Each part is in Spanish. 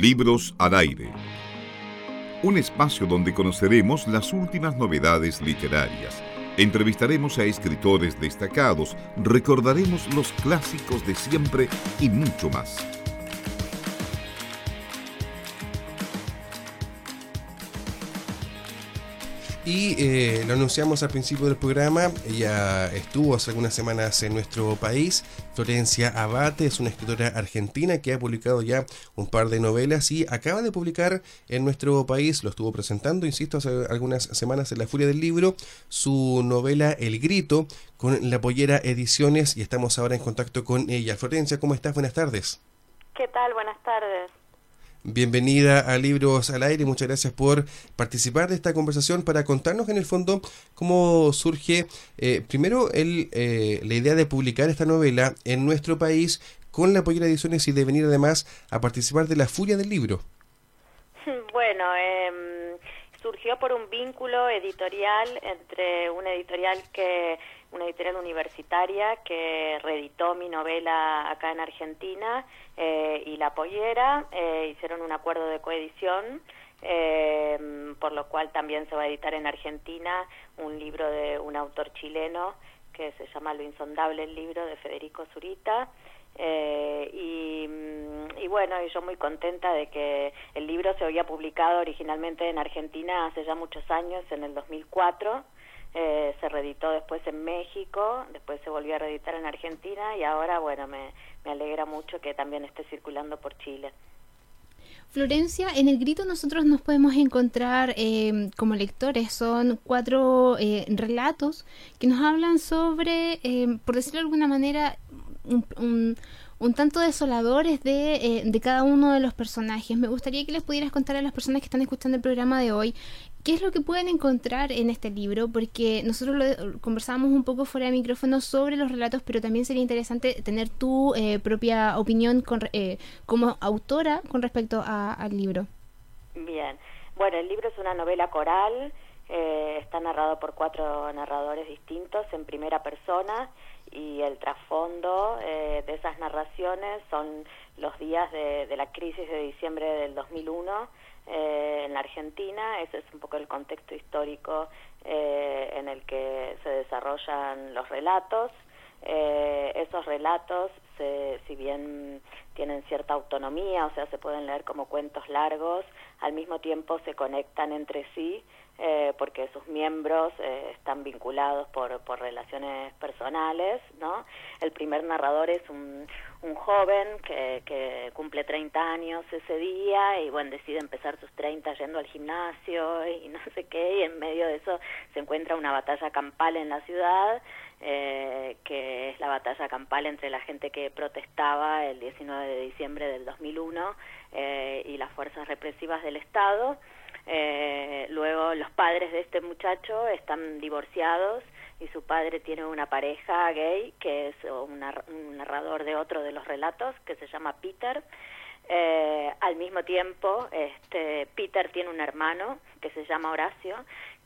Libros al aire. Un espacio donde conoceremos las últimas novedades literarias. Entrevistaremos a escritores destacados, recordaremos los clásicos de siempre y mucho más. Y eh, lo anunciamos al principio del programa, ella estuvo hace algunas semanas en nuestro país. Florencia Abate es una escritora argentina que ha publicado ya un par de novelas y acaba de publicar en nuestro país, lo estuvo presentando, insisto, hace algunas semanas en La Furia del Libro, su novela El Grito con La Pollera Ediciones y estamos ahora en contacto con ella. Florencia, ¿cómo estás? Buenas tardes. ¿Qué tal? Buenas tardes. Bienvenida a Libros al Aire, muchas gracias por participar de esta conversación para contarnos en el fondo cómo surge eh, primero el, eh, la idea de publicar esta novela en nuestro país con la Pollera Ediciones y de venir además a participar de la furia del libro. Bueno, em, surgió por un vínculo editorial entre una editorial que una editorial universitaria que reeditó mi novela acá en Argentina eh, y La Pollera, eh, hicieron un acuerdo de coedición, eh, por lo cual también se va a editar en Argentina un libro de un autor chileno que se llama Lo Insondable, el libro de Federico Zurita. Y, y, bueno, yo muy contenta de que el libro se había publicado originalmente en Argentina hace ya muchos años, en el 2004, eh, se reeditó después en México, después se volvió a reeditar en Argentina y ahora, bueno, me, alegra mucho que también esté circulando por Chile. Florencia, en el grito nosotros nos podemos encontrar eh, como lectores, son cuatro eh, relatos que nos hablan sobre, por decirlo de alguna manera, un, un, tanto desoladores de, de, cada uno de los personajes. Me gustaría que les pudieras contar a las personas que están escuchando el programa de hoy ¿Qué es lo que pueden encontrar en este libro? Porque nosotros lo, conversábamos un poco fuera de micrófono sobre los relatos, pero también sería interesante tener tu eh, propia opinión con, eh, como autora con respecto al libro. Bien, bueno, el libro es una novela coral, eh, está narrado por cuatro narradores distintos en primera persona y el trasfondo de esas narraciones son los días de, de la crisis de diciembre del 2001 eh, en la Argentina. Ese es un poco el contexto histórico eh, en el que se desarrollan los relatos. Eh, esos relatos, si bien tienen cierta autonomía, o sea, se pueden leer como cuentos largos, al mismo tiempo se conectan entre sí eh, porque sus miembros eh, están vinculados por, por relaciones personales, ¿no? El primer narrador es un, un joven que, que cumple 30 años ese día y, bueno, decide empezar sus 30 yendo al gimnasio y no sé qué, y en medio de eso se encuentra una batalla campal en la ciudad, eh, que es la batalla campal entre la gente que protestaba el 19 de diciembre del 2001 eh, y las fuerzas represivas del Estado, eh, luego los padres de este muchacho están divorciados y su padre tiene una pareja gay que es un narrador de otro de los relatos que se llama Peter. Eh, al mismo tiempo, este, Peter tiene un hermano que se llama Horacio,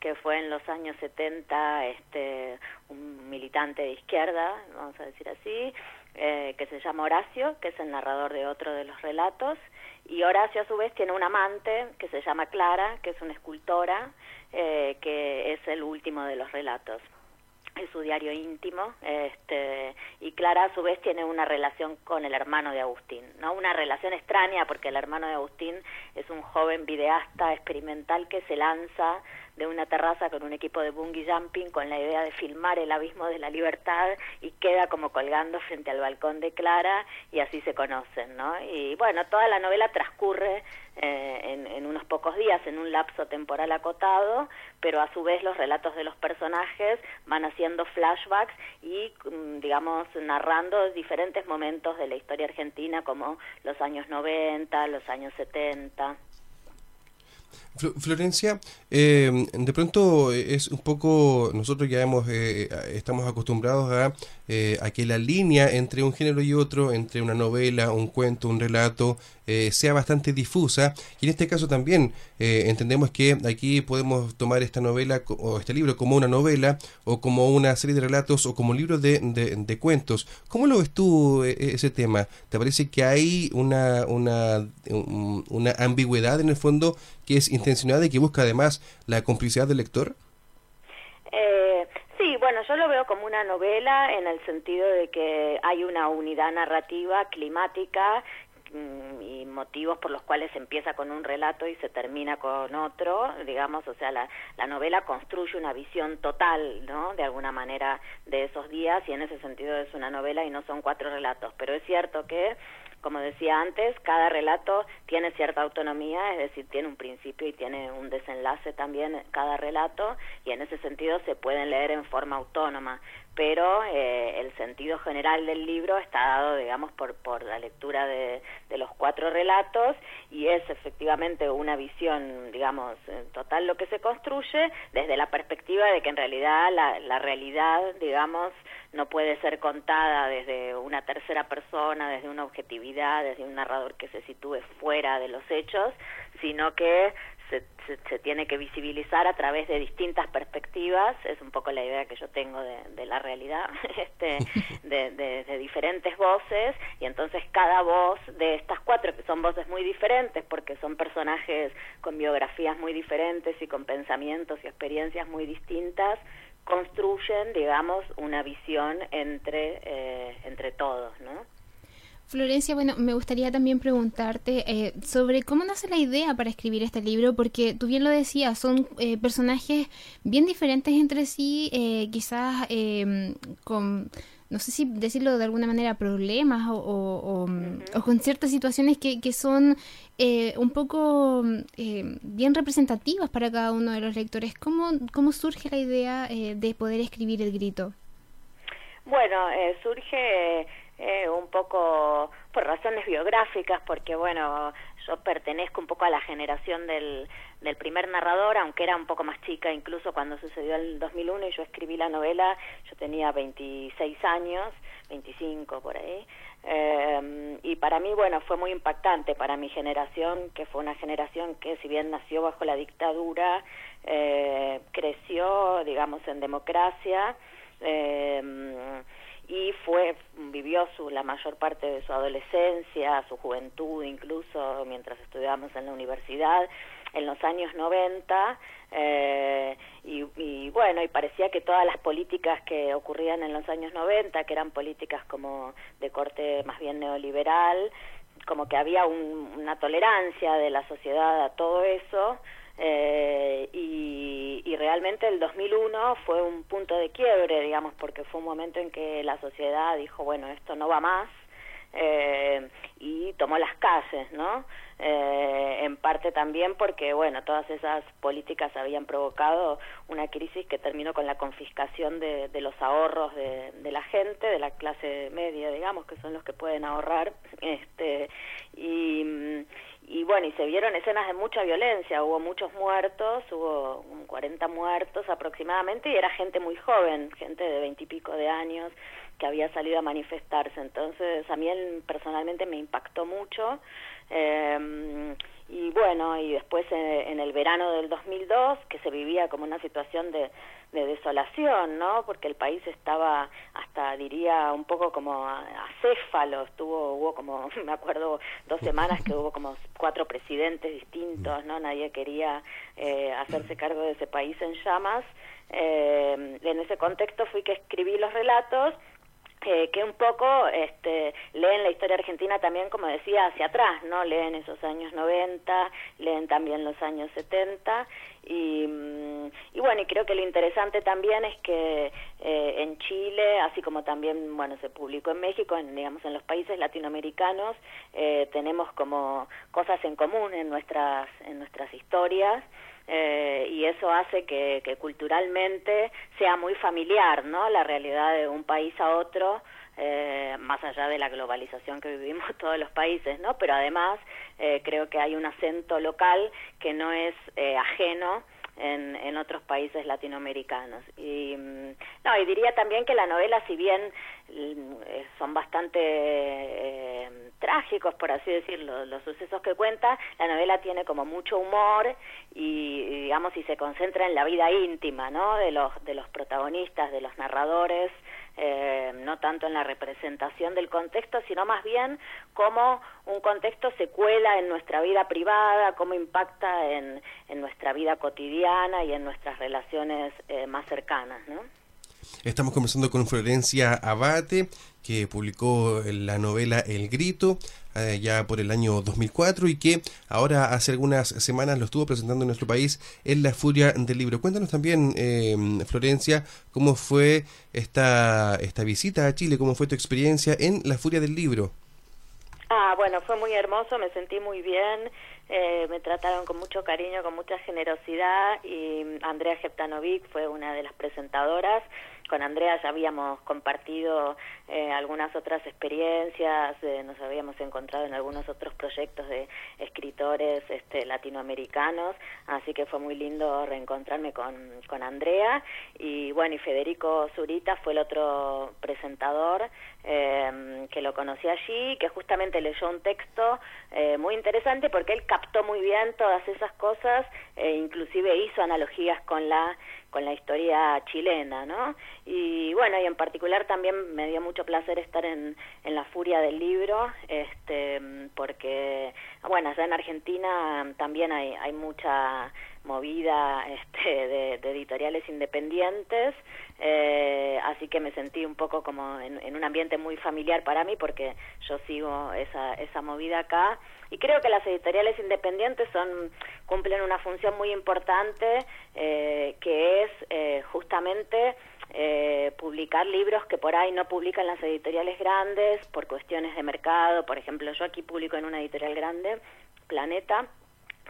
que fue en los años 70 este, un militante de izquierda, vamos a decir así, eh, que se llama Horacio, que es el narrador de otro de los relatos. Y Horacio a su vez tiene una amante que se llama Clara, que es una escultora, eh, que es el último de los relatos es su diario íntimo este y Clara a su vez tiene una relación con el hermano de Agustín no una relación extraña porque el hermano de Agustín es un joven videasta experimental que se lanza de una terraza con un equipo de bungee jumping con la idea de filmar el abismo de la libertad y queda como colgando frente al balcón de Clara y así se conocen, ¿no? Y bueno, toda la novela transcurre eh, en, en, unos pocos días, en un lapso temporal acotado, pero a su vez los relatos de los personajes van haciendo flashbacks y, mm, digamos, narrando diferentes momentos de la historia argentina como los años 90, los años 70. Florencia, eh, de pronto es un poco, nosotros ya hemos, eh, estamos acostumbrados a, eh, a, que la línea entre un género y otro, entre una novela, un cuento, un relato, sea bastante difusa. Y en este caso también entendemos que aquí podemos tomar esta novela o este libro como una novela o como una serie de relatos o como libro de, de, cuentos. ¿Cómo lo ves tú ese tema? ¿Te parece que hay una, una, una ambigüedad en el fondo que es intencionada y que busca además la complicidad del lector? Eh, sí, bueno, yo lo veo como una novela en el sentido de que hay una unidad narrativa climática mm, y motivos por los cuales empieza con un relato y se termina con otro, digamos, o sea, la, la novela construye una visión total, ¿no? De alguna manera de esos días y en ese sentido es una novela y no son cuatro relatos, pero es cierto que como decía antes, cada relato tiene cierta autonomía, es decir, tiene un principio y tiene un desenlace también cada relato, y en ese sentido se pueden leer en forma autónoma, pero eh, el sentido general del libro está dado, digamos, por, por la lectura de, de los cuatro relatos, y es efectivamente una visión, digamos, total lo que se construye desde la perspectiva de que en realidad la, la realidad, digamos, no puede ser contada desde una tercera persona, desde una objetividad, desde un narrador que se sitúe fuera de los hechos, sino que se, se, tiene que visibilizar a través de distintas perspectivas, es un poco la idea que yo tengo de, la realidad, este, de, de, diferentes voces, y entonces cada voz de estas cuatro, que son voces muy diferentes, porque son personajes con biografías muy diferentes y con pensamientos y experiencias muy distintas, construyen, digamos, una visión entre, eh, entre todos, ¿no? Florencia, bueno, me gustaría también preguntarte eh, sobre cómo nace la idea para escribir este libro, porque tú bien lo decías, son eh, personajes bien diferentes entre sí, quizás con no sé si decirlo de alguna manera, problemas o, con ciertas situaciones que, que son eh, un poco eh, bien representativas para cada uno de los lectores. ¿Cómo, cómo surge la idea eh, de poder escribir el grito? Bueno, surge un poco por razones biográficas, porque bueno, yo pertenezco un poco a la generación del, del primer narrador, aunque era un poco más chica, incluso cuando sucedió el 2001 y yo escribí la novela, yo tenía 26 años, 25 por ahí, eh, y para mí, bueno, fue muy impactante para mi generación, que fue una generación que si bien nació bajo la dictadura, eh, creció, digamos, en democracia, eh, y fue vivió su la mayor parte de su adolescencia, su juventud incluso mientras estudiábamos en la universidad en los años 90 eh, y, y, bueno y parecía que todas las políticas que ocurrían en los años 90 que eran políticas como de corte más bien neoliberal como que había una tolerancia de la sociedad a todo eso eh, y, y, realmente el 2001 fue un punto de quiebre, digamos, porque fue un momento en que la sociedad dijo, bueno, esto no va más, eh, y tomó las calles, ¿no? Eh, en parte también porque, bueno, todas esas políticas habían provocado una crisis que terminó con la confiscación de, de los ahorros de, de, la gente, de la clase media, digamos, que son los que pueden ahorrar, este, y bueno, y se vieron escenas de mucha violencia, hubo muchos muertos, hubo 40 muertos aproximadamente y era gente muy joven, gente de veintipico de años que había salido a manifestarse, entonces a mí personalmente me impactó mucho. Eh, y bueno, y después en, el verano del 2002, que se vivía como una situación de, de desolación, ¿no? Porque el país estaba hasta, diría, un poco como acéfalo, estuvo, hubo como, me acuerdo, dos semanas que hubo como cuatro presidentes distintos, ¿no? Nadie quería eh, hacerse cargo de ese país en llamas. Eh, en ese contexto fui que escribí los relatos que un poco este, leen la historia argentina también, como decía, hacia atrás, ¿no? Leen esos años 90, leen también los años 70 y, mm, y bueno, y creo que lo interesante también es que eh, en Chile, así como también, bueno, se publicó en México, en, digamos, en los países latinoamericanos, eh, tenemos como cosas en común en nuestras, en nuestras historias eh, y eso hace que, culturalmente sea muy familiar, ¿no? La realidad de un país a otro, eh, más allá de la globalización que vivimos todos los países, ¿no? Pero además eh, creo que hay un acento local que no es eh, ajeno en, en, otros países latinoamericanos. Y, mm, no, y diría también que la novela, si bien son bastante eh, trágicos, por así decirlo, los sucesos que cuenta, la novela tiene como mucho humor y, digamos, y se concentra en la vida íntima, ¿no? De los, de los protagonistas, de los narradores, eh, no tanto en la representación del contexto, sino más bien cómo un contexto se cuela en nuestra vida privada, cómo impacta en, en nuestra vida cotidiana y en nuestras relaciones eh, más cercanas. ¿no? Estamos conversando con Florencia Abate, que publicó la novela El Grito eh, ya por el año 2004 y que ahora hace algunas semanas lo estuvo presentando en nuestro país en La Furia del Libro. Cuéntanos también, eh, Florencia, cómo fue esta, esta visita a Chile, cómo fue tu experiencia en La Furia del Libro. Ah, bueno, fue muy hermoso, me sentí muy bien, eh, me trataron con mucho cariño, con mucha generosidad y Andrea Jeptanovic fue una de las presentadoras con Andrea ya habíamos compartido eh, algunas otras experiencias, eh, nos habíamos encontrado en algunos otros proyectos de escritores este, latinoamericanos, así que fue muy lindo reencontrarme con, con Andrea. Y bueno, y Federico Zurita fue el otro presentador eh, que lo conocí allí, que justamente leyó un texto eh, muy interesante porque él captó muy bien todas esas cosas, e inclusive hizo analogías con la con la historia chilena, ¿no? Y bueno, y en particular también me dio mucho placer estar en, en la furia del libro, este, porque, bueno, allá en Argentina también hay, hay mucha movida este, de, editoriales independientes, eh, así que me sentí un poco como en, un ambiente muy familiar para mí porque yo sigo esa, esa movida acá y creo que las editoriales independientes son cumplen una función muy importante eh, que es eh, justamente eh, publicar libros que por ahí no publican las editoriales grandes por cuestiones de mercado. Por ejemplo, yo aquí publico en una editorial grande, Planeta,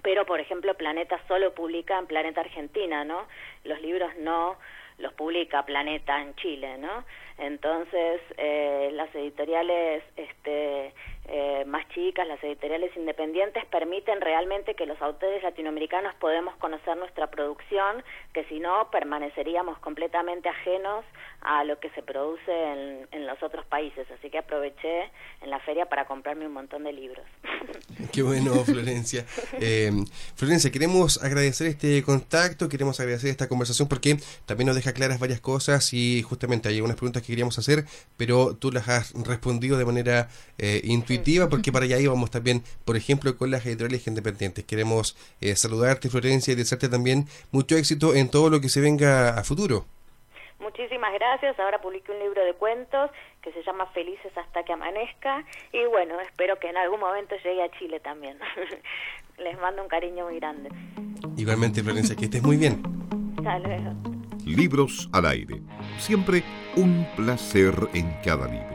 pero por ejemplo Planeta solo publica en Planeta Argentina, ¿no? Los libros no los publica Planeta en Chile, ¿no? Entonces eh, las editoriales este, eh, más chicas, las editoriales independientes, permiten realmente que los autores latinoamericanos podemos conocer nuestra producción, que si no permaneceríamos completamente ajenos a lo que se produce en, en los otros países. Así que aproveché en la feria para comprarme un montón de libros. Qué bueno, Florencia. Eh, Florencia, queremos agradecer este contacto, queremos agradecer esta conversación porque también nos deja claras varias cosas y justamente hay unas preguntas que queríamos hacer, pero tú las has respondido de manera eh, intuitiva, porque para allá íbamos también, por ejemplo, con las editoriales independientes. Queremos eh, saludarte, Florencia, y desearte también mucho éxito en todo lo que se venga a futuro. Muchísimas gracias. Ahora publiqué un libro de cuentos que se llama Felices hasta que amanezca y bueno, espero que en algún momento llegue a Chile también. Les mando un cariño muy grande. Igualmente, Florencia, que estés muy bien. Hasta luego. Libros al aire. Siempre un placer en cada libro.